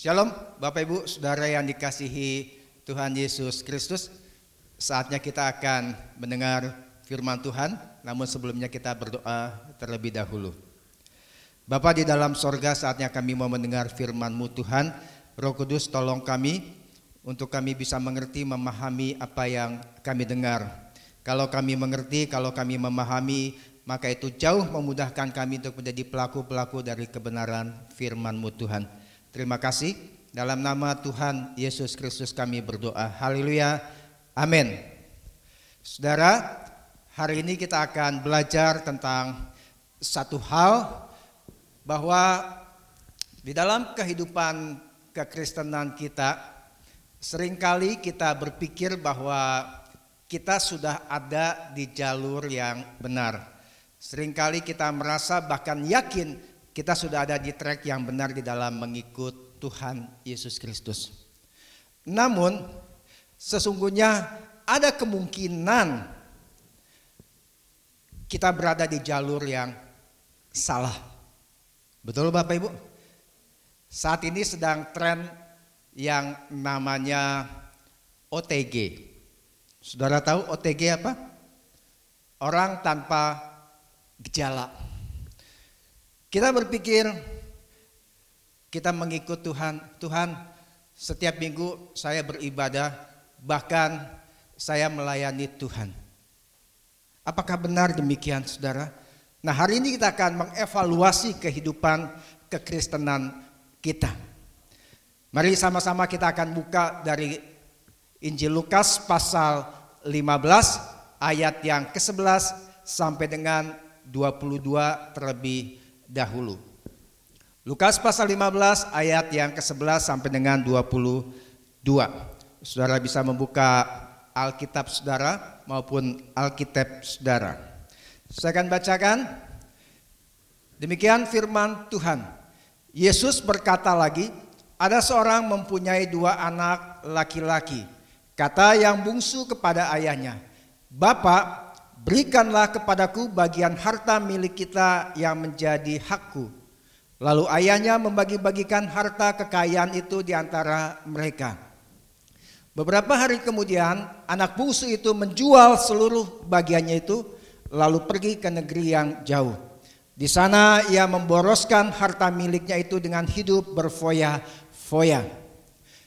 Shalom Bapak Ibu Saudara yang dikasihi Tuhan Yesus Kristus. Saatnya kita akan mendengar firman Tuhan Namun sebelumnya kita berdoa terlebih dahulu. Bapa di dalam sorga saatnya kami mau mendengar firman-Mu Tuhan. Roh Kudus tolong kami Untuk kami bisa mengerti memahami apa yang kami dengar. Kalau kami mengerti, kalau kami memahami Maka itu jauh memudahkan kami untuk menjadi pelaku-pelaku dari kebenaran firman-Mu Tuhan Terima kasih. Dalam nama Tuhan Yesus Kristus kami berdoa. Haleluya. Amin. Saudara, hari ini kita akan belajar tentang satu hal bahwa di dalam kehidupan kekristenan kita sering kali kita berpikir bahwa kita sudah ada di jalur yang benar. Seringkali kita merasa bahkan yakin kita sudah ada di track yang benar di dalam mengikut Tuhan Yesus Kristus. Namun sesungguhnya ada kemungkinan kita berada di jalur yang salah. Betul Bapak Ibu? Saat ini sedang tren yang namanya OTG. Saudara tahu OTG apa? Orang tanpa gejala. Kita berpikir kita mengikut Tuhan. Tuhan, setiap minggu saya beribadah, bahkan saya melayani Tuhan. Apakah benar demikian, saudara? Nah, hari ini kita akan mengevaluasi kehidupan kekristenan kita. Mari sama-sama kita akan buka dari Injil Lukas pasal 15 ayat yang ke-11 sampai dengan 22 terlebih dahulu. Lukas pasal 15 ayat yang ke-11 sampai dengan 22. Saudara bisa membuka Alkitab saudara maupun Alkitab saudara. Saya akan bacakan. Demikian firman Tuhan. Yesus berkata lagi, ada seorang mempunyai dua anak laki-laki. Kata yang bungsu kepada ayahnya, Bapak, berikanlah kepadaku bagian harta milik kita yang menjadi hakku. Lalu ayahnya membagi-bagikan harta kekayaan itu di antara mereka. Beberapa hari kemudian anak bungsu itu menjual seluruh bagiannya itu lalu pergi ke negeri yang jauh. Di sana ia memboroskan harta miliknya itu dengan hidup berfoya-foya.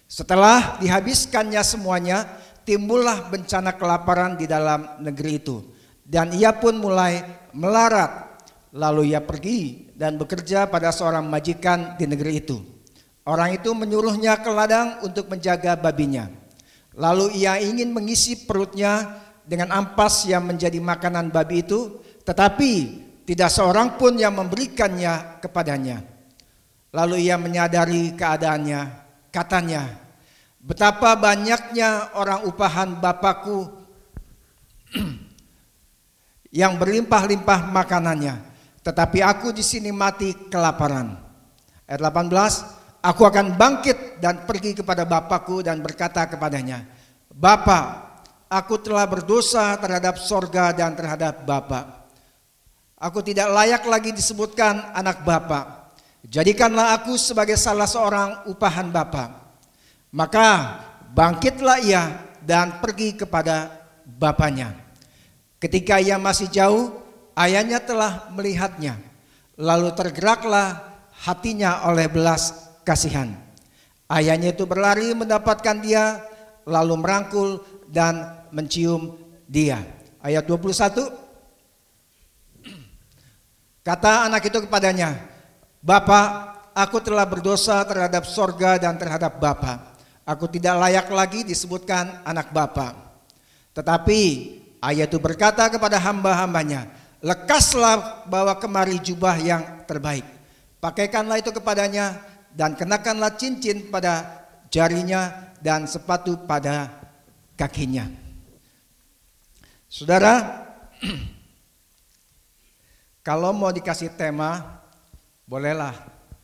Setelah dihabiskannya semuanya, timbullah bencana kelaparan di dalam negeri itu dan ia pun mulai melarat. Lalu ia pergi dan bekerja pada seorang majikan di negeri itu. Orang itu menyuruhnya ke ladang untuk menjaga babinya. Lalu ia ingin mengisi perutnya dengan ampas yang menjadi makanan babi itu, tetapi tidak seorang pun yang memberikannya kepadanya. Lalu ia menyadari keadaannya, katanya, betapa banyaknya orang upahan Bapakku yang berlimpah-limpah makanannya, tetapi aku di sini mati kelaparan. Ayat 18, aku akan bangkit dan pergi kepada Bapakku dan berkata kepadanya, Bapa, aku telah berdosa terhadap sorga dan terhadap Bapa. Aku tidak layak lagi disebutkan anak Bapa. Jadikanlah aku sebagai salah seorang upahan Bapa. Maka bangkitlah ia dan pergi kepada bapaknya. Ketika ia masih jauh, ayahnya telah melihatnya. Lalu tergeraklah hatinya oleh belas kasihan. Ayahnya itu berlari mendapatkan dia, lalu merangkul dan mencium dia. Ayat 21. Kata anak itu kepadanya, Bapak, aku telah berdosa terhadap sorga dan terhadap Bapak. Aku tidak layak lagi disebutkan anak Bapak. Tetapi Ayat itu berkata kepada hamba-hambanya, lekaslah bawa kemari jubah yang terbaik. Pakaikanlah itu kepadanya dan kenakanlah cincin pada jarinya dan sepatu pada kakinya. Saudara, kalau mau dikasih tema, bolehlah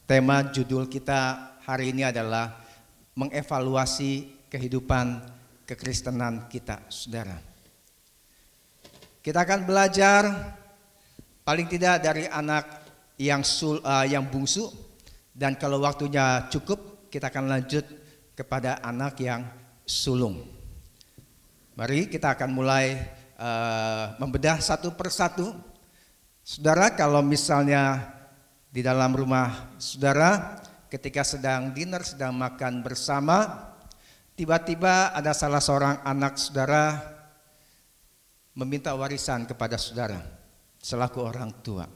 tema judul kita hari ini adalah mengevaluasi kehidupan kekristenan kita, saudara. Kita akan belajar paling tidak dari anak yang sul, uh, yang bungsu dan kalau waktunya cukup kita akan lanjut kepada anak yang sulung. Mari kita akan mulai uh, membedah satu persatu. Saudara, kalau misalnya di dalam rumah saudara ketika sedang dinner, sedang makan bersama, tiba-tiba ada salah seorang anak saudara meminta warisan kepada saudara selaku orang tua.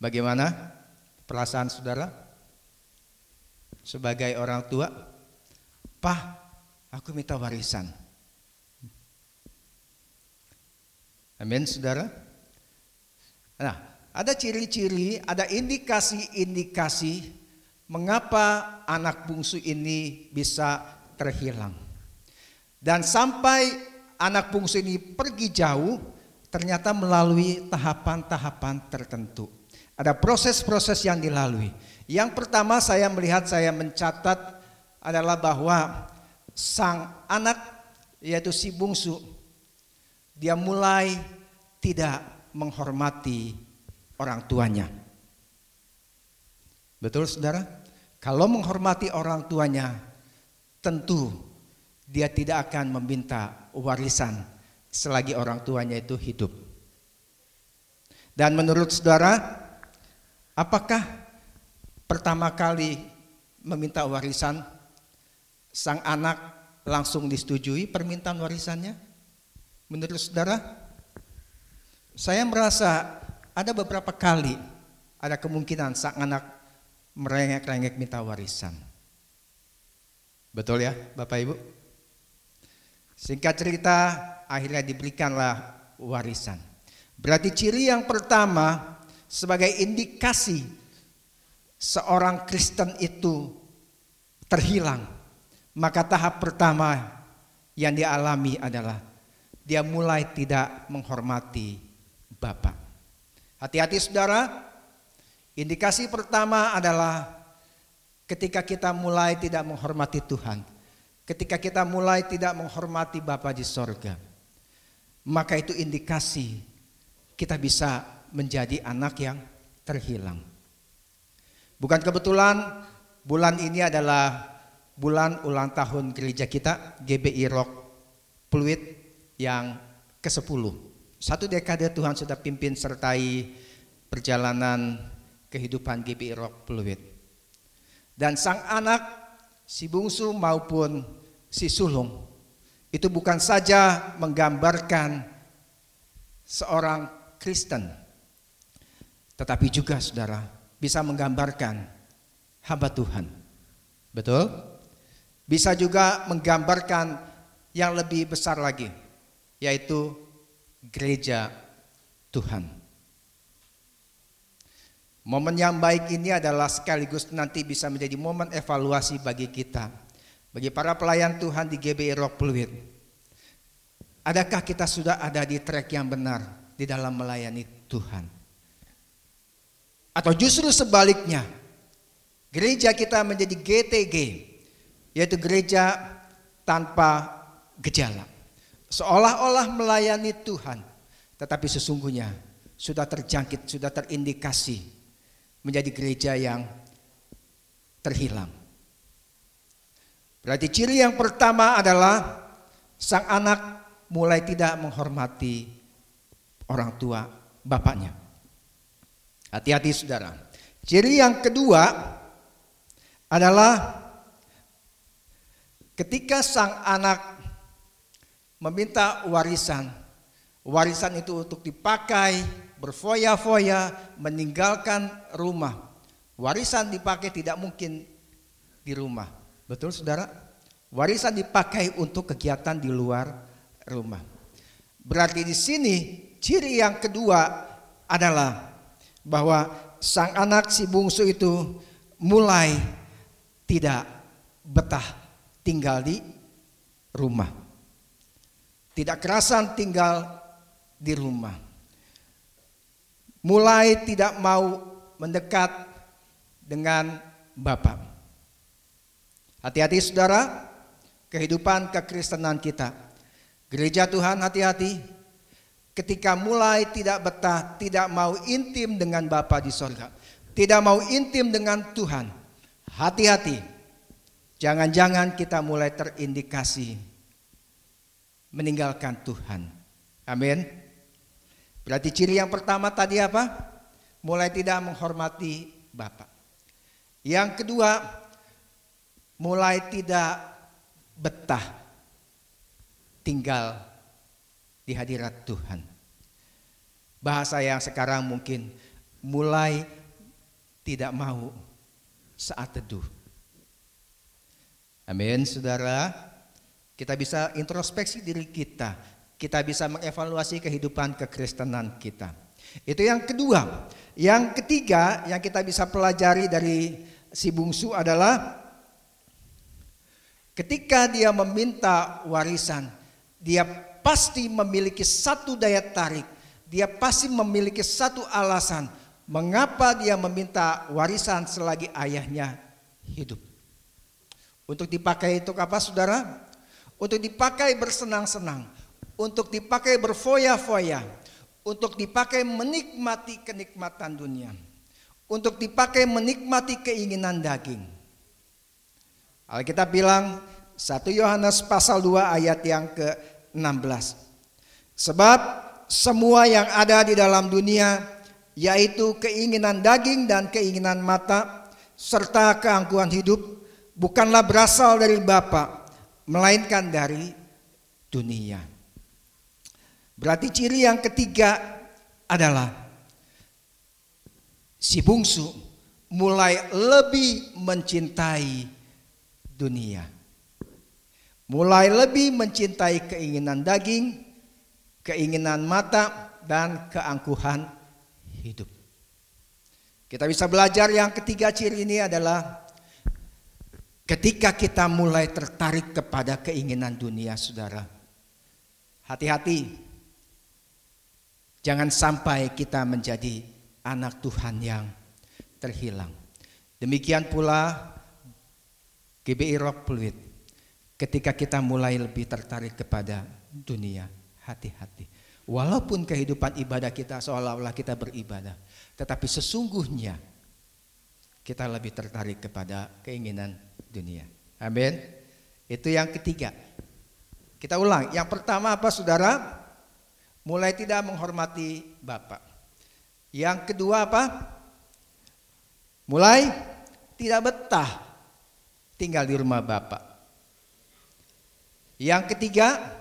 Bagaimana perasaan saudara sebagai orang tua? Pak, aku minta warisan. Amin, saudara. Nah, ada ciri-ciri, ada indikasi-indikasi mengapa anak bungsu ini bisa terhilang. Dan sampai anak bungsu ini pergi jauh, ternyata melalui tahapan-tahapan tertentu. Ada proses-proses yang dilalui. Yang pertama saya melihat, saya mencatat adalah bahwa sang anak yaitu si bungsu dia mulai tidak menghormati orang tuanya. Betul saudara? Kalau menghormati orang tuanya, tentu dia tidak akan meminta warisan selagi orang tuanya itu hidup. Dan menurut saudara, apakah pertama kali meminta warisan sang anak langsung disetujui permintaan warisannya? Menurut saudara, saya merasa ada beberapa kali ada kemungkinan sang anak merengek-rengek minta warisan. Betul ya Bapak Ibu? Singkat cerita akhirnya diberikanlah warisan. Berarti ciri yang pertama sebagai indikasi seorang Kristen itu terhilang. Maka tahap pertama yang dialami adalah dia mulai tidak menghormati Bapak. Hati-hati saudara, indikasi pertama adalah ketika kita mulai tidak menghormati Tuhan. Ketika kita mulai tidak menghormati Bapa di sorga. Maka itu indikasi kita bisa menjadi anak yang terhilang. Bukan kebetulan bulan ini adalah bulan ulang tahun gereja kita GBI Rock Pluit yang ke-10. Satu dekade Tuhan sudah pimpin sertai perjalanan kehidupan GBI Rock Pluit. Dan sang anak, si bungsu maupun si sulung, itu bukan saja menggambarkan seorang Kristen, tetapi juga saudara bisa menggambarkan hamba Tuhan. Betul? Bisa juga menggambarkan yang lebih besar lagi, yaitu gereja Tuhan. Momen yang baik ini adalah sekaligus nanti bisa menjadi momen evaluasi bagi kita. Bagi para pelayan Tuhan di GBI Rock Pluit. Adakah kita sudah ada di track yang benar di dalam melayani Tuhan? Atau justru sebaliknya, gereja kita menjadi GTG, yaitu gereja tanpa gejala seolah-olah melayani Tuhan, tetapi sesungguhnya sudah terjangkit, sudah terindikasi menjadi gereja yang terhilang. Berarti ciri yang pertama adalah sang anak mulai tidak menghormati orang tua bapaknya. Hati-hati saudara. Ciri yang kedua adalah ketika sang anak meminta warisan. Warisan itu untuk dipakai, berfoya-foya, meninggalkan rumah. Warisan dipakai tidak mungkin di rumah. Betul saudara? Warisan dipakai untuk kegiatan di luar rumah. Berarti di sini ciri yang kedua adalah bahwa sang anak si bungsu itu mulai tidak betah tinggal di rumah. Tidak kerasan tinggal di rumah. Mulai tidak mau mendekat dengan Bapak. Hati-hati saudara, kehidupan kekristenan kita. Gereja Tuhan hati-hati. Ketika mulai tidak betah, tidak mau intim dengan Bapa di sorga. Tidak mau intim dengan Tuhan. hati-hati. Jangan-jangan kita mulai terindikasi meninggalkan Tuhan. Amin. Berarti ciri yang pertama tadi apa? Mulai tidak menghormati Bapak. Yang kedua, mulai tidak betah tinggal di hadirat Tuhan. Bahasa yang sekarang mungkin mulai tidak mau saat teduh. Amin, saudara. Kita bisa introspeksi diri kita. Kita bisa mengevaluasi kehidupan kekristenan kita. Itu yang kedua. Yang ketiga yang kita bisa pelajari dari si bungsu adalah ketika dia meminta warisan, dia pasti memiliki satu daya tarik. Dia pasti memiliki satu alasan mengapa dia meminta warisan selagi ayahnya hidup. Untuk dipakai untuk apa saudara? Untuk dipakai bersenang-senang, untuk dipakai berfoya-foya, untuk dipakai menikmati kenikmatan dunia, untuk dipakai menikmati keinginan daging. Alkitab bilang 1 Yohanes pasal 2 ayat yang ke-16. Sebab semua yang ada di dalam dunia yaitu keinginan daging dan keinginan mata serta keangkuhan hidup bukanlah berasal dari Bapa melainkan dari dunia. Berarti ciri yang ketiga adalah si bungsu mulai lebih mencintai dunia. Mulai lebih mencintai keinginan daging, keinginan mata, dan keangkuhan hidup. Kita bisa belajar yang ketiga ciri ini adalah ketika kita mulai tertarik kepada keinginan dunia, saudara. Hati-hati, jangan sampai kita menjadi anak Tuhan yang terhilang. Demikian pula GBI Rock Fluid. Ketika kita mulai lebih tertarik kepada dunia, hati-hati. Walaupun kehidupan ibadah kita seolah-olah kita beribadah, tetapi sesungguhnya kita lebih tertarik kepada keinginan dunia. Amin. Itu yang ketiga. Kita ulang. Yang pertama apa saudara? Mulai tidak menghormati Bapak. Yang kedua apa? Mulai tidak betah tinggal di rumah Bapak. Yang ketiga,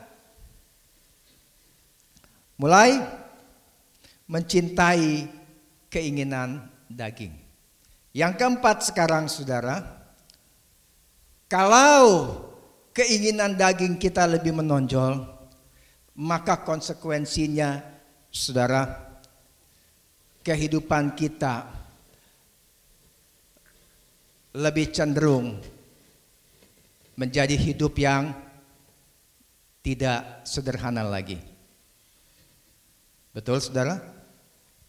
Mulai mencintai keinginan daging. Yang keempat sekarang saudara, kalau keinginan daging kita lebih menonjol, maka konsekuensinya saudara, kehidupan kita lebih cenderung menjadi hidup yang tidak sederhana lagi. Betul saudara?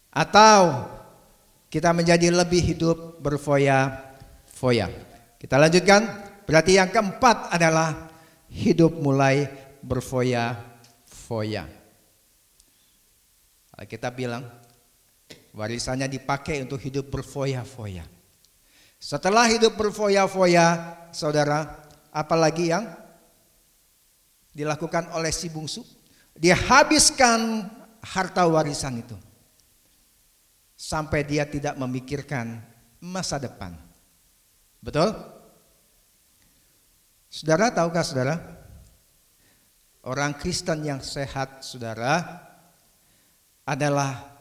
Atau kita menjadi lebih hidup berfoya-foya. Kita lanjutkan. Berarti yang keempat adalah hidup mulai berfoya-foya. Kita bilang warisannya dipakai untuk hidup berfoya-foya. Setelah hidup berfoya-foya, saudara, apalagi yang dilakukan oleh si bungsu? Dia habiskan harta warisan itu. Sampai dia tidak memikirkan masa depan. Betul? Saudara tahukah saudara? Orang Kristen yang sehat saudara adalah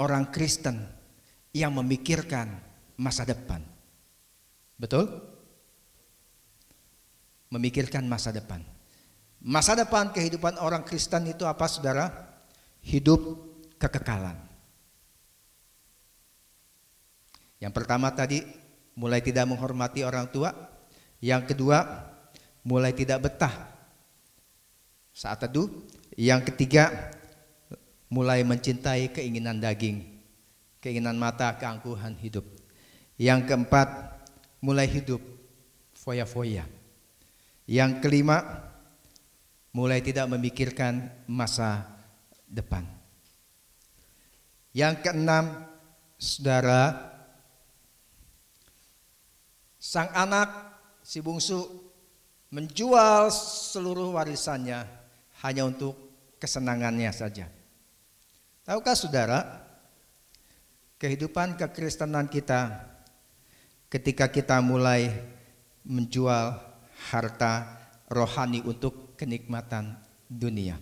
orang Kristen yang memikirkan masa depan. Betul? Memikirkan masa depan. Masa depan kehidupan orang Kristen itu apa saudara? hidup kekekalan. Yang pertama tadi mulai tidak menghormati orang tua, yang kedua mulai tidak betah saat teduh, yang ketiga mulai mencintai keinginan daging, keinginan mata, keangkuhan hidup. Yang keempat mulai hidup foya-foya. Yang kelima mulai tidak memikirkan masa depan. Yang keenam, saudara, Sang anak, si bungsu, menjual seluruh warisannya hanya untuk kesenangannya saja. Tahukah saudara, kehidupan kekristenan kita ketika kita mulai menjual harta rohani untuk kenikmatan dunia.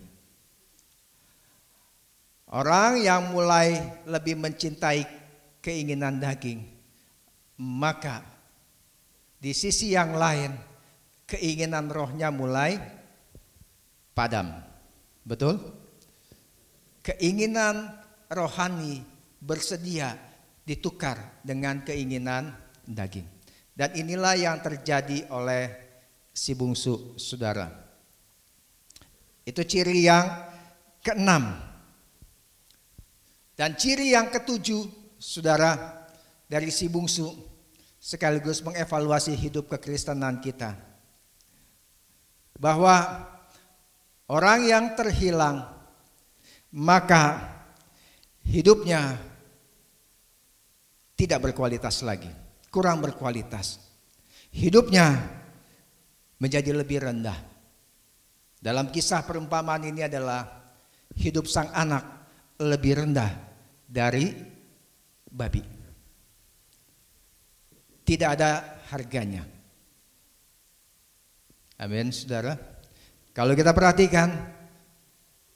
Orang yang mulai lebih mencintai keinginan daging, maka di sisi yang lain keinginan rohnya mulai padam. Betul? Keinginan rohani bersedia ditukar dengan keinginan daging. Dan inilah yang terjadi oleh si bungsu saudara. Itu ciri yang keenam dan ciri yang ketujuh, saudara, dari si bungsu sekaligus mengevaluasi hidup kekristenan kita. Bahwa orang yang terhilang maka hidupnya tidak berkualitas lagi, kurang berkualitas. Hidupnya menjadi lebih rendah. Dalam kisah perumpamaan ini adalah hidup sang anak lebih rendah dari babi. Tidak ada harganya. Amin, saudara. Kalau kita perhatikan,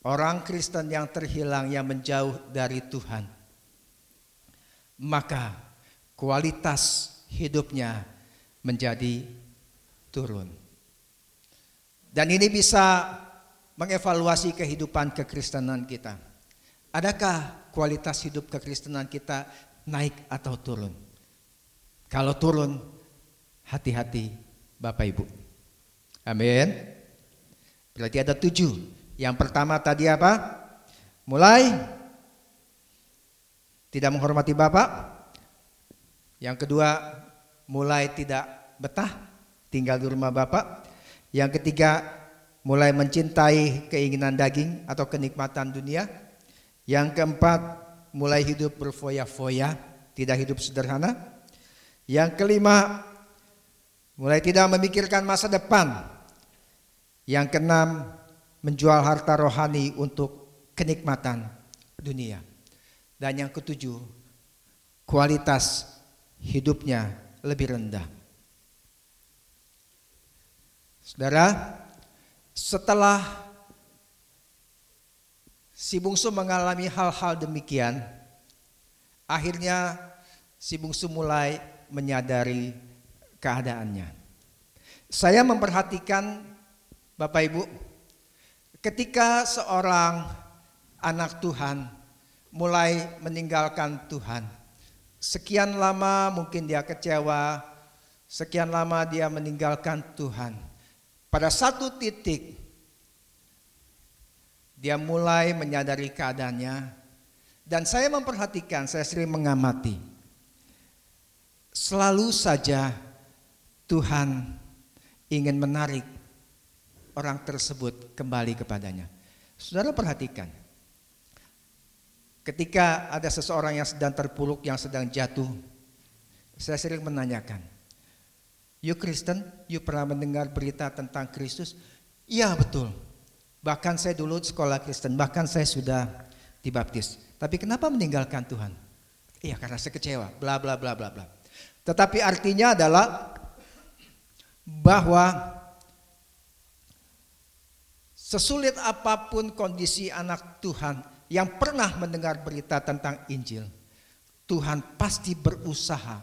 orang Kristen yang terhilang, yang menjauh dari Tuhan, maka kualitas hidupnya menjadi turun. Dan ini bisa mengevaluasi kehidupan kekristenan kita. Adakah kualitas hidup kekristenan kita naik atau turun? Kalau turun, hati-hati Bapak Ibu. Amin. Berarti ada tujuh. Yang pertama tadi apa? Mulai tidak menghormati Bapak. Yang kedua, mulai tidak betah tinggal di rumah Bapak. Yang ketiga, mulai mencintai keinginan daging atau kenikmatan dunia. Yang keempat, mulai hidup berfoya-foya, tidak hidup sederhana. Yang kelima, mulai tidak memikirkan masa depan. Yang keenam, menjual harta rohani untuk kenikmatan dunia. Dan yang ketujuh, kualitas hidupnya lebih rendah. Saudara, setelah Si bungsu mengalami hal-hal demikian. Akhirnya si bungsu mulai menyadari keadaannya. Saya memperhatikan Bapak Ibu, ketika seorang anak Tuhan mulai meninggalkan Tuhan, sekian lama mungkin dia kecewa, sekian lama dia meninggalkan Tuhan. Pada satu titik dia mulai menyadari keadaannya dan saya memperhatikan, saya sering mengamati. Selalu saja Tuhan ingin menarik orang tersebut kembali kepadanya. Saudara perhatikan. Ketika ada seseorang yang sedang terpuruk, yang sedang jatuh, saya sering menanyakan, "You Kristen, you pernah mendengar berita tentang Kristus?" Iya, betul. Bahkan saya dulu sekolah Kristen, bahkan saya sudah dibaptis. Tapi kenapa meninggalkan Tuhan? Iya karena saya kecewa, bla bla bla bla bla. Tetapi artinya adalah bahwa sesulit apa pun kondisi anak Tuhan yang pernah mendengar berita tentang Injil, Tuhan pasti berusaha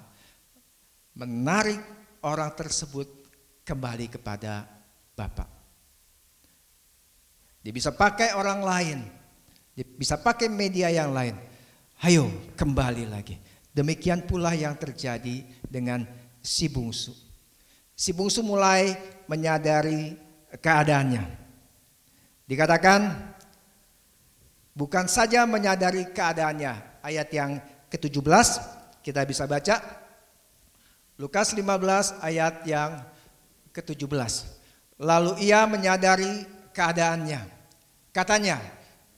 menarik orang tersebut kembali kepada Bapak. Dia bisa pakai orang lain. Dia bisa pakai media yang lain. Ayo kembali lagi. Demikian pula yang terjadi dengan si bungsu. Si bungsu mulai menyadari keadaannya. Dikatakan bukan saja menyadari keadaannya. Ayat yang ke-17 kita bisa baca. Lukas 15 ayat yang ke-17. Lalu ia menyadari keadaannya. Katanya,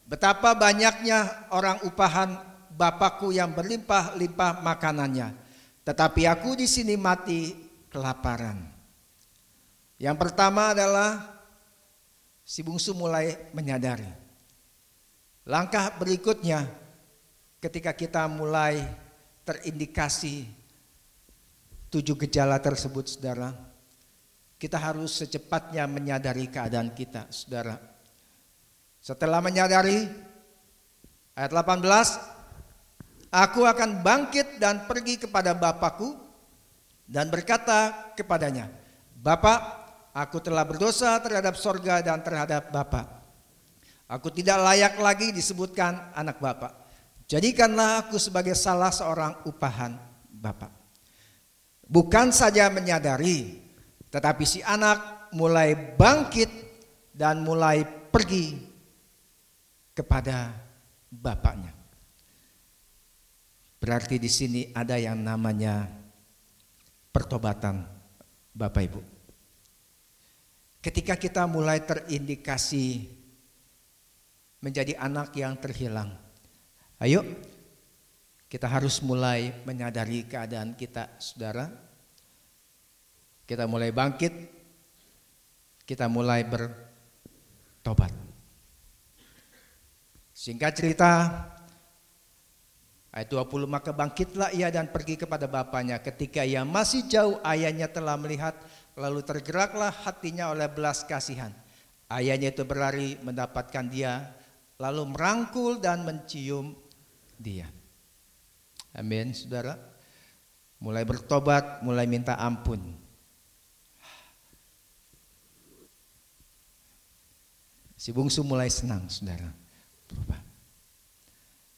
betapa banyaknya orang upahan Bapakku yang berlimpah-limpah makanannya. Tetapi aku di sini mati kelaparan. Yang pertama adalah si bungsu mulai menyadari. Langkah berikutnya ketika kita mulai terindikasi tujuh gejala tersebut saudara, kita harus secepatnya menyadari keadaan kita saudara. Setelah menyadari ayat 18, aku akan bangkit dan pergi kepada Bapakku dan berkata kepadanya, Bapak, aku telah berdosa terhadap sorga dan terhadap Bapak. Aku tidak layak lagi disebutkan anak Bapak. Jadikanlah aku sebagai salah seorang upahan Bapak. Bukan saja menyadari, tetapi si anak mulai bangkit dan mulai pergi kepada bapaknya. Berarti di sini ada yang namanya pertobatan Bapak Ibu. Ketika kita mulai terindikasi menjadi anak yang terhilang, ayo kita harus mulai menyadari keadaan kita, saudara. Kita mulai bangkit, kita mulai bertobat. Singkat cerita, Ayat 20 maka bangkitlah ia dan pergi kepada bapaknya ketika ia masih jauh ayahnya telah melihat lalu tergeraklah hatinya oleh belas kasihan. Ayahnya itu berlari mendapatkan dia lalu merangkul dan mencium dia. Amin saudara. Mulai bertobat, mulai minta ampun. Si bungsu mulai senang saudara.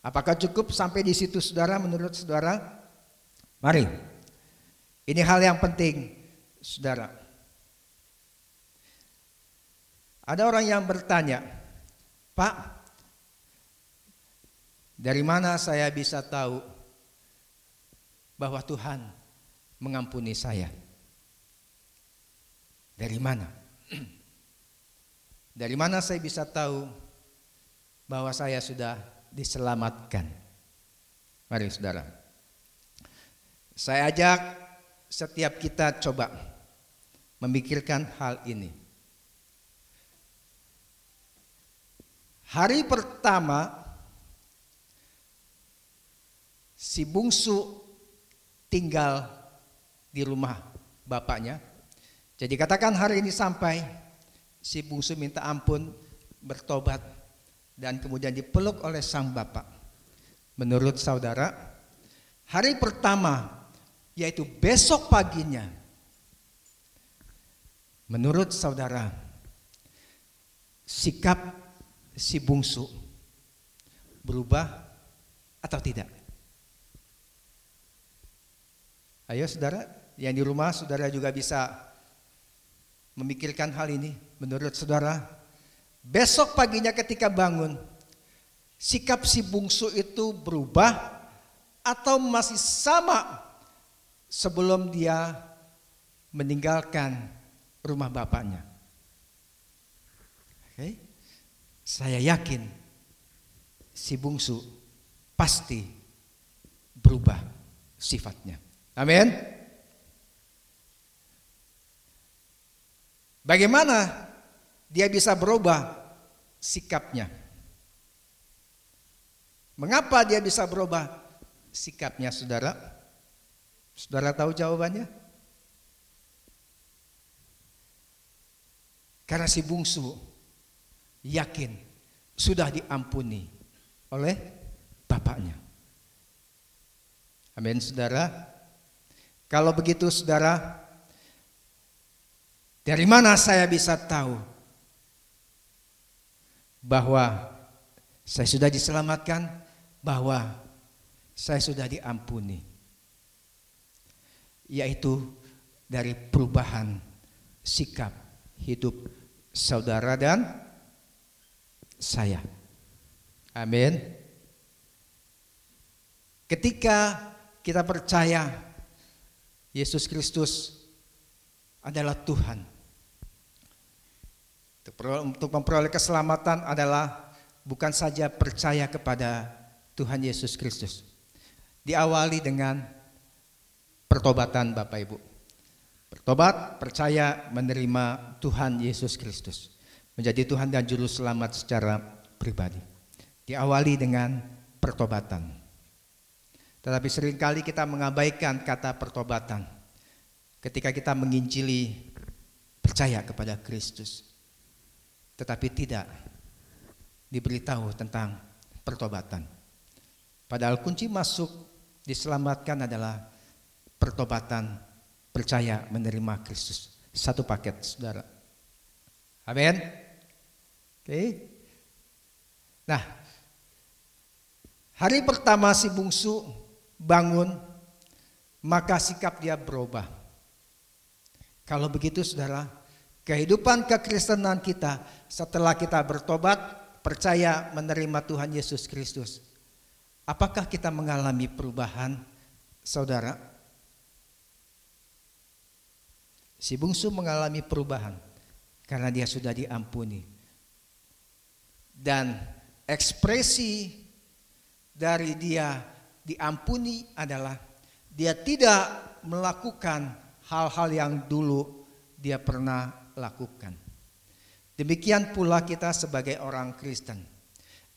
Apakah cukup sampai di situ saudara menurut saudara? Mari. Ini hal yang penting saudara. Ada orang yang bertanya, Pak, dari mana saya bisa tahu bahwa Tuhan mengampuni saya? Dari mana? Dari mana saya bisa tahu bahwa saya sudah diselamatkan. Mari saudara. Saya ajak setiap kita coba memikirkan hal ini. Hari pertama si bungsu tinggal di rumah bapaknya. Jadi katakan hari ini sampai si bungsu minta ampun, bertobat, dan kemudian dipeluk oleh sang bapak. Menurut saudara, hari pertama yaitu besok paginya. Menurut saudara, sikap si bungsu berubah atau tidak? Ayo saudara, yang di rumah saudara juga bisa memikirkan hal ini. Menurut saudara, Besok paginya ketika bangun, sikap si bungsu itu berubah atau masih sama sebelum dia meninggalkan rumah bapaknya. Oke. Saya yakin si bungsu pasti berubah sifatnya. Amin. Bagaimana dia bisa berubah sikapnya. Mengapa dia bisa berubah sikapnya, saudara? Saudara tahu jawabannya? Karena si bungsu yakin sudah diampuni oleh bapaknya. Amin, saudara. Kalau begitu, saudara, dari mana saya bisa tahu bahwa saya sudah diselamatkan, bahwa saya sudah diampuni. Yaitu dari perubahan sikap hidup saudara dan saya. Amin. Ketika kita percaya Yesus Kristus adalah Tuhan, untuk memperoleh keselamatan adalah bukan saja percaya kepada Tuhan Yesus Kristus. Diawali dengan pertobatan Bapak Ibu. Bertobat, percaya, menerima Tuhan Yesus Kristus. Menjadi Tuhan dan Juru Selamat secara pribadi. Diawali dengan pertobatan. Tetapi sering kali kita mengabaikan kata pertobatan. Ketika kita menginjili percaya kepada Kristus. Tetapi tidak diberitahu tentang pertobatan. Padahal kunci masuk diselamatkan adalah pertobatan percaya menerima Kristus. Satu paket, saudara. Amin. Oke. Nah, hari pertama si bungsu bangun, maka sikap dia berubah. Kalau begitu, saudara, kehidupan kekristenan kita setelah kita bertobat, percaya menerima Tuhan Yesus Kristus, apakah kita mengalami perubahan, saudara? Si bungsu mengalami perubahan karena dia sudah diampuni. Dan ekspresi dari dia diampuni adalah dia tidak melakukan hal-hal yang dulu dia pernah lakukan. Demikian pula kita sebagai orang Kristen.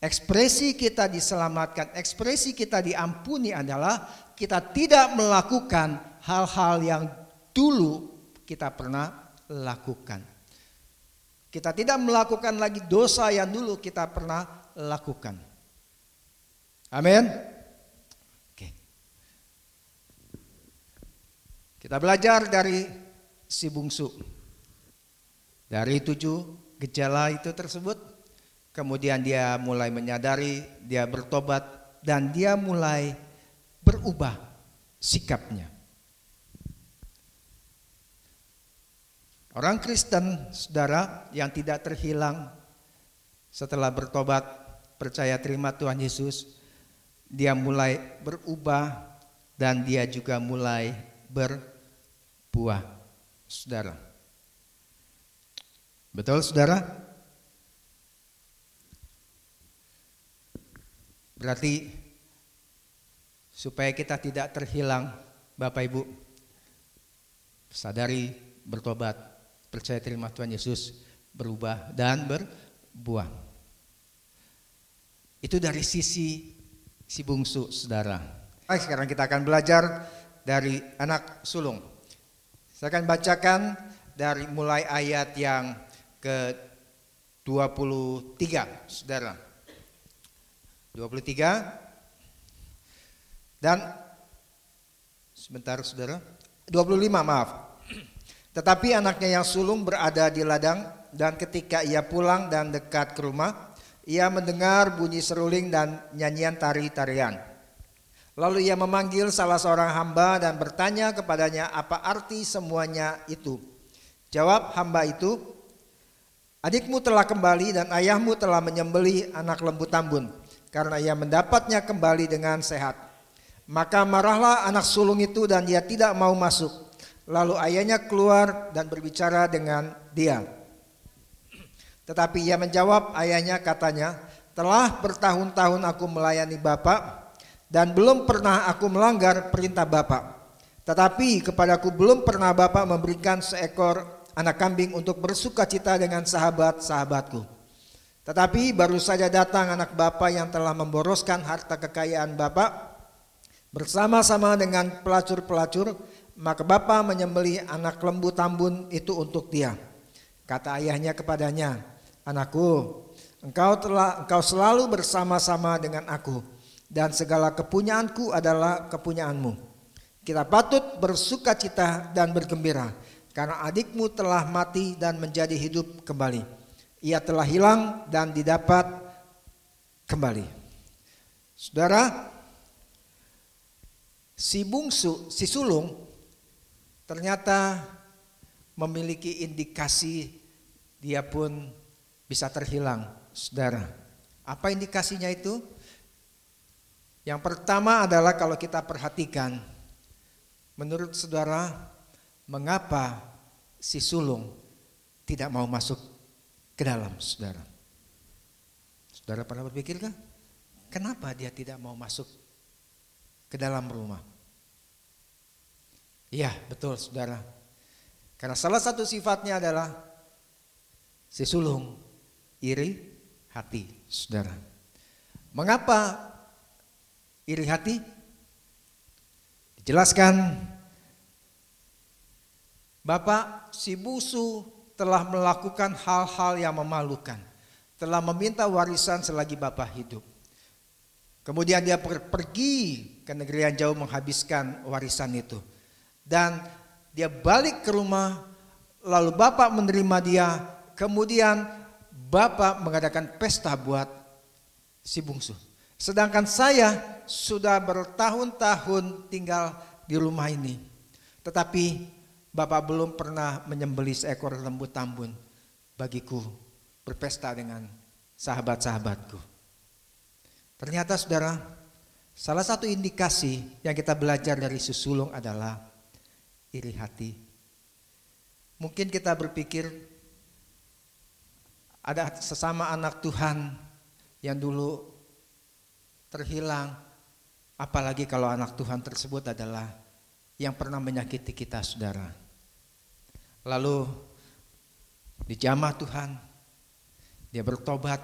Ekspresi kita diselamatkan, ekspresi kita diampuni adalah kita tidak melakukan hal-hal yang dulu kita pernah lakukan. Kita tidak melakukan lagi dosa yang dulu kita pernah lakukan. Amin. Oke. Kita belajar dari si bungsu. Dari tujuh gejala itu tersebut, kemudian dia mulai menyadari, dia bertobat, dan dia mulai berubah sikapnya. Orang Kristen, saudara, yang tidak terhilang setelah bertobat, percaya terima Tuhan Yesus, dia mulai berubah dan dia juga mulai berbuah, saudara. Betul, saudara? Berarti supaya kita tidak terhilang, Bapak Ibu, sadari bertobat percaya terima Tuhan Yesus berubah dan berbuah. Itu dari sisi si bungsu saudara. Baik, sekarang kita akan belajar dari anak sulung. Saya akan bacakan dari mulai ayat yang ke 23, saudara. 23 dan sebentar saudara. 25 maaf. Tetapi anaknya yang sulung berada di ladang dan ketika ia pulang dan dekat ke rumah, ia mendengar bunyi seruling dan nyanyian tari-tarian. Lalu ia memanggil salah seorang hamba dan bertanya kepadanya apa arti semuanya itu. Jawab hamba itu, adikmu telah kembali dan ayahmu telah menyembeli anak lembu tambun karena ia mendapatnya kembali dengan sehat. Maka marahlah anak sulung itu dan dia tidak mau masuk. Lalu ayahnya keluar dan berbicara dengan dia. Tetapi ia menjawab ayahnya katanya, telah bertahun-tahun aku melayani Bapak dan belum pernah aku melanggar perintah Bapak. Tetapi kepadaku belum pernah Bapak memberikan seekor anak kambing untuk bersuka cita dengan sahabat-sahabatku. Tetapi baru saja datang anak Bapak yang telah memboroskan harta kekayaan Bapak bersama-sama dengan pelacur-pelacur maka bapa menyembeli anak lembu tambun itu untuk dia. Kata ayahnya kepadanya, "Anakku, engkau telah engkau selalu bersama-sama dengan aku dan segala kepunyaanku adalah kepunyaanmu. Kita patut bersuka cita dan bergembira karena adikmu telah mati dan menjadi hidup kembali. Ia telah hilang dan didapat kembali." Saudara, si bungsu, si sulung ternyata memiliki indikasi dia pun bisa terhilang, saudara. Apa indikasinya itu? Yang pertama adalah kalau kita perhatikan, menurut saudara, mengapa si sulung tidak mau masuk ke dalam saudara? Saudara pernah berpikirkah? Kenapa dia tidak mau masuk ke dalam rumah? Iya, betul Saudara. Karena salah satu sifatnya adalah si sulung iri hati, saudara. Mengapa iri hati? Dijelaskan Bapak si busu telah melakukan hal-hal yang memalukan, telah meminta warisan selagi Bapak hidup. Kemudian dia pergi ke negeri yang jauh menghabiskan warisan itu. Dan dia balik ke rumah, lalu Bapak menerima dia, kemudian Bapak mengadakan pesta buat si bungsu. Sedangkan saya sudah bertahun-tahun tinggal di rumah ini. Tetapi Bapak belum pernah menyembeli seekor lembu tambun bagiku berpesta dengan sahabat-sahabatku. Ternyata saudara, salah satu indikasi yang kita belajar dari susulung adalah iri hati. Mungkin kita berpikir ada sesama anak Tuhan yang dulu terhilang, apalagi kalau anak Tuhan tersebut adalah yang pernah menyakiti kita saudara. Lalu dijamah Tuhan, dia bertobat,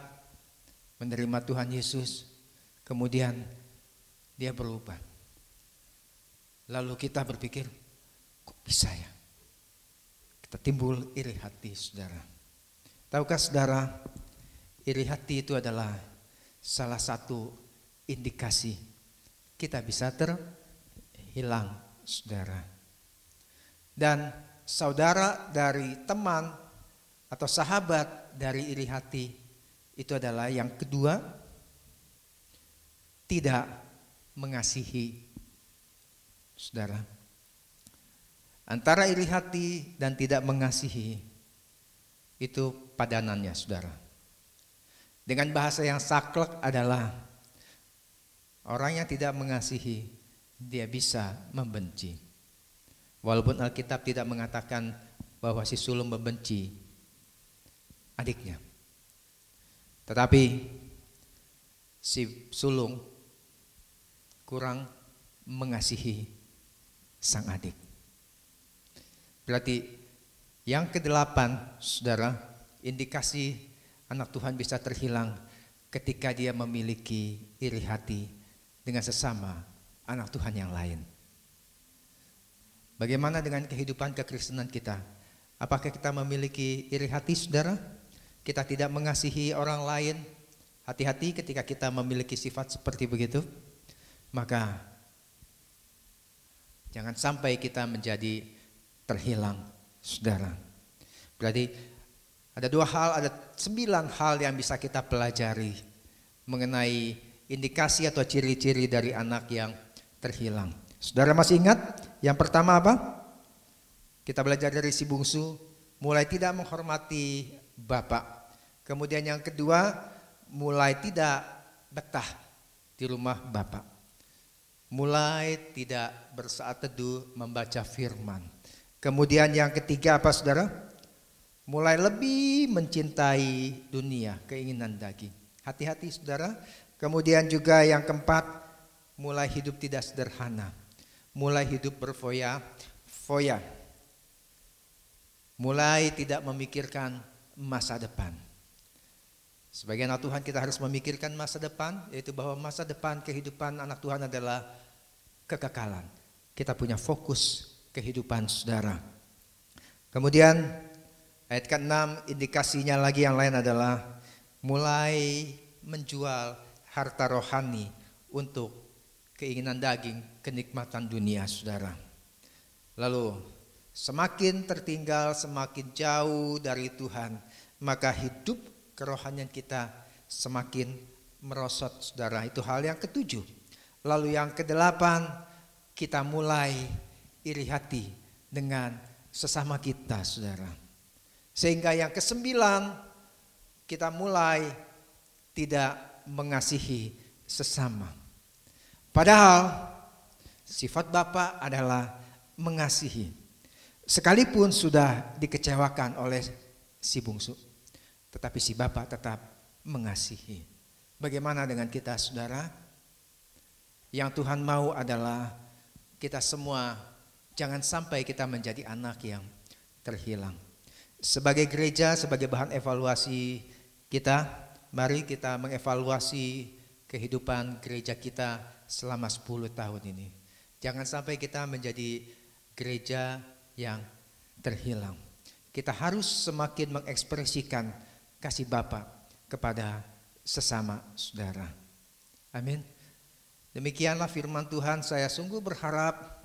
menerima Tuhan Yesus, Kemudian dia berubah. Lalu kita berpikir, kok bisa ya? Kita timbul iri hati, saudara. Tahukah saudara, iri hati itu adalah salah satu indikasi kita bisa terhilang, saudara. Dan saudara dari teman atau sahabat dari iri hati itu adalah yang kedua tidak mengasihi saudara. Antara iri hati dan tidak mengasihi itu padanannya saudara. Dengan bahasa yang saklek adalah orang yang tidak mengasihi dia bisa membenci. Walaupun Alkitab tidak mengatakan bahwa si sulung membenci adiknya. Tetapi si sulung kurang mengasihi sang adik. Berarti yang kedelapan, saudara, indikasi anak Tuhan bisa terhilang ketika dia memiliki iri hati dengan sesama anak Tuhan yang lain. Bagaimana dengan kehidupan kekristenan kita? Apakah kita memiliki iri hati, saudara? Kita tidak mengasihi orang lain. Hati-hati ketika kita memiliki sifat seperti begitu. Maka jangan sampai kita menjadi terhilang, saudara. Berarti ada dua hal, ada sembilan hal yang bisa kita pelajari mengenai indikasi atau ciri-ciri dari anak yang terhilang. Saudara masih ingat? Yang pertama apa? Kita belajar dari si bungsu, mulai tidak menghormati bapak. Kemudian yang kedua, mulai tidak betah di rumah bapak mulai tidak bersaat teduh membaca firman. Kemudian yang ketiga apa saudara? Mulai lebih mencintai dunia, keinginan daging. Hati-hati saudara. Kemudian juga yang keempat, mulai hidup tidak sederhana. Mulai hidup berfoya-foya. Mulai tidak memikirkan masa depan. Sebagai anak Tuhan kita harus memikirkan masa depan, yaitu bahwa masa depan kehidupan anak Tuhan adalah kekekalan. Kita punya fokus kehidupan saudara. Kemudian ayat ke-6 indikasinya lagi yang lain adalah mulai menjual harta rohani untuk keinginan daging, kenikmatan dunia saudara. Lalu semakin tertinggal, semakin jauh dari Tuhan, maka hidup kerohanian kita semakin merosot saudara. Itu hal yang ketujuh. Lalu yang kedelapan, kita mulai iri hati dengan sesama kita, saudara. Sehingga yang kesembilan, kita mulai tidak mengasihi sesama. Padahal sifat Bapak adalah mengasihi. Sekalipun sudah dikecewakan oleh si bungsu, tetapi si Bapak tetap mengasihi. Bagaimana dengan kita, saudara? Yang Tuhan mau adalah kita semua jangan sampai kita menjadi anak yang terhilang. Sebagai gereja, sebagai bahan evaluasi kita, mari kita mengevaluasi kehidupan gereja kita selama 10 tahun ini. Jangan sampai kita menjadi gereja yang terhilang. Kita harus semakin mengekspresikan kasih Bapa kepada sesama saudara. Amin. Demikianlah firman Tuhan. Saya sungguh berharap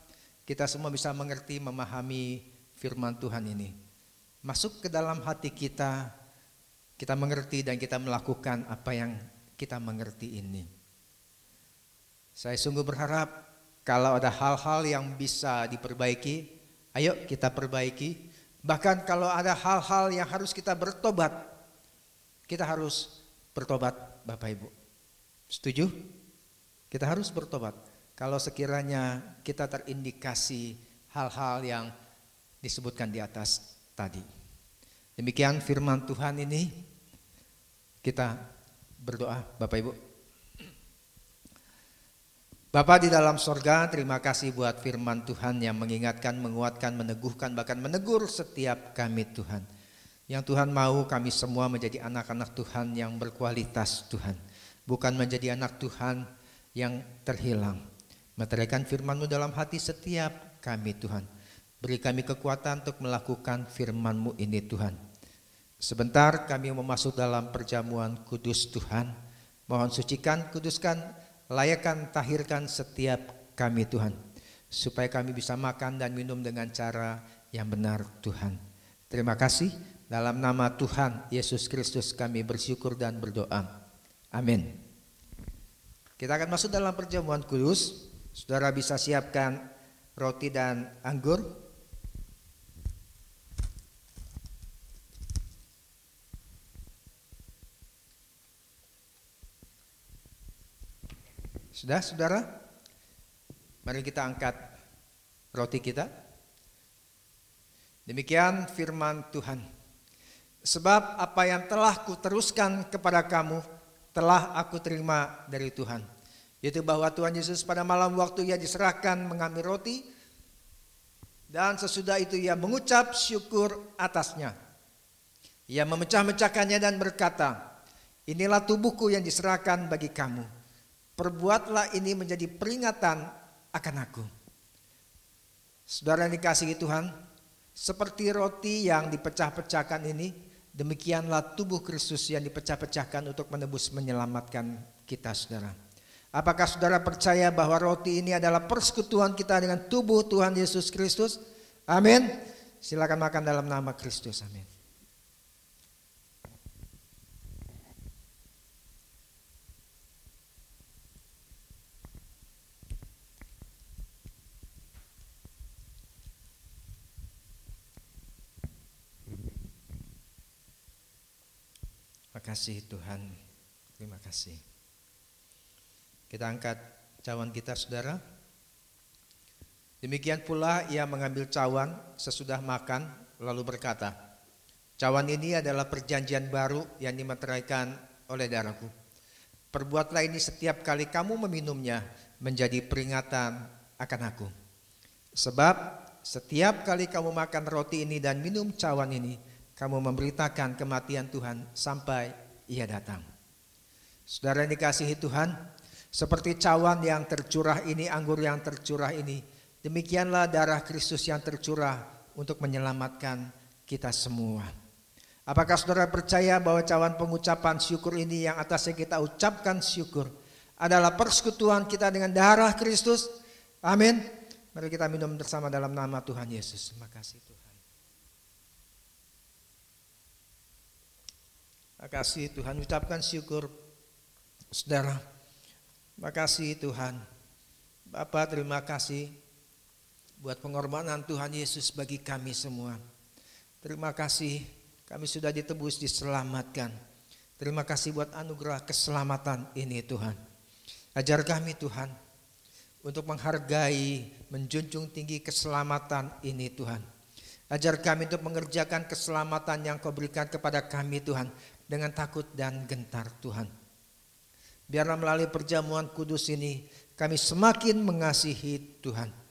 kita semua bisa mengerti, memahami firman Tuhan ini. Masuk ke dalam hati kita, kita mengerti dan kita melakukan apa yang kita mengerti ini. Saya sungguh berharap kalau ada hal-hal yang bisa diperbaiki, ayo kita perbaiki. Bahkan kalau ada hal-hal yang harus kita bertobat, kita harus bertobat Bapak Ibu. Setuju? Kita harus bertobat. Kalau sekiranya kita terindikasi hal-hal yang disebutkan di atas tadi. Demikian firman Tuhan ini kita berdoa Bapak Ibu. Bapak di dalam sorga, terima kasih buat firman Tuhan yang mengingatkan, menguatkan, meneguhkan, bahkan menegur setiap kami Tuhan. Yang Tuhan mau kami semua menjadi anak-anak Tuhan yang berkualitas Tuhan. Bukan menjadi anak Tuhan yang terhilang. Meteraikan firman-Mu dalam hati setiap kami Tuhan. Beri kami kekuatan untuk melakukan firman-Mu ini Tuhan. Sebentar kami memasuk dalam perjamuan kudus Tuhan. Mohon sucikan, kuduskan, layakkan, tahirkan setiap kami Tuhan. Supaya kami bisa makan dan minum dengan cara yang benar Tuhan. Terima kasih. Dalam nama Tuhan Yesus Kristus kami bersyukur dan berdoa. Amin. Kita akan masuk dalam perjamuan kudus. Saudara bisa siapkan roti dan anggur. Sudah, saudara? Mari kita angkat roti kita. Demikian firman Tuhan. Sebab apa yang telah kuteruskan kepada kamu telah aku terima dari Tuhan. Yaitu bahwa Tuhan Yesus pada malam waktu ia diserahkan mengambil roti dan sesudah itu ia mengucap syukur atasnya. Ia memecah-mecahkannya dan berkata, inilah tubuhku yang diserahkan bagi kamu perbuatlah ini menjadi peringatan akan aku. Saudara yang dikasihi Tuhan, seperti roti yang dipecah-pecahkan ini, demikianlah tubuh Kristus yang dipecah-pecahkan untuk menebus menyelamatkan kita saudara. Apakah saudara percaya bahwa roti ini adalah persekutuan kita dengan tubuh Tuhan Yesus Kristus? Amin. Silakan makan dalam nama Kristus. Amin. kasih Tuhan. Terima kasih. Kita angkat cawan kita saudara. Demikian pula ia mengambil cawan sesudah makan lalu berkata, Cawan ini adalah perjanjian baru yang dimeteraikan oleh darahku. Perbuatlah ini setiap kali kamu meminumnya menjadi peringatan akan aku. Sebab setiap kali kamu makan roti ini dan minum cawan ini, kamu memberitakan kematian Tuhan sampai ia datang. Saudara yang dikasihi Tuhan, seperti cawan yang tercurah ini, anggur yang tercurah ini, demikianlah darah Kristus yang tercurah untuk menyelamatkan kita semua. Apakah saudara percaya bahwa cawan pengucapan syukur ini yang atasnya kita ucapkan syukur adalah persekutuan kita dengan darah Kristus? Amin. Mari kita minum bersama dalam nama Tuhan Yesus. Terima kasih Tuhan. Makasih Tuhan, ucapkan syukur saudara. Makasih Tuhan. Bapak terima kasih buat pengorbanan Tuhan Yesus bagi kami semua. Terima kasih kami sudah ditebus, diselamatkan. Terima kasih buat anugerah keselamatan ini Tuhan. Ajar kami Tuhan untuk menghargai, menjunjung tinggi keselamatan ini Tuhan. Ajar kami untuk mengerjakan keselamatan yang kau berikan kepada kami Tuhan dengan takut dan gentar Tuhan. Biarlah melalui perjamuan kudus ini kami semakin mengasihi Tuhan.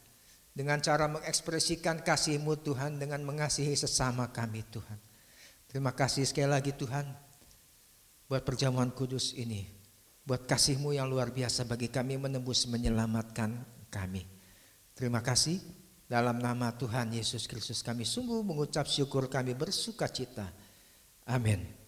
dengan cara mengekspresikan kasih-Mu Tuhan dengan mengasihi sesama kami Tuhan. Terima kasih sekali lagi Tuhan buat perjamuan kudus ini. Buat kasih-Mu yang luar biasa bagi kami menembus menyelamatkan kami. Terima kasih dalam nama Tuhan Yesus Kristus kami sungguh mengucap syukur kami bersuka cita. Amin.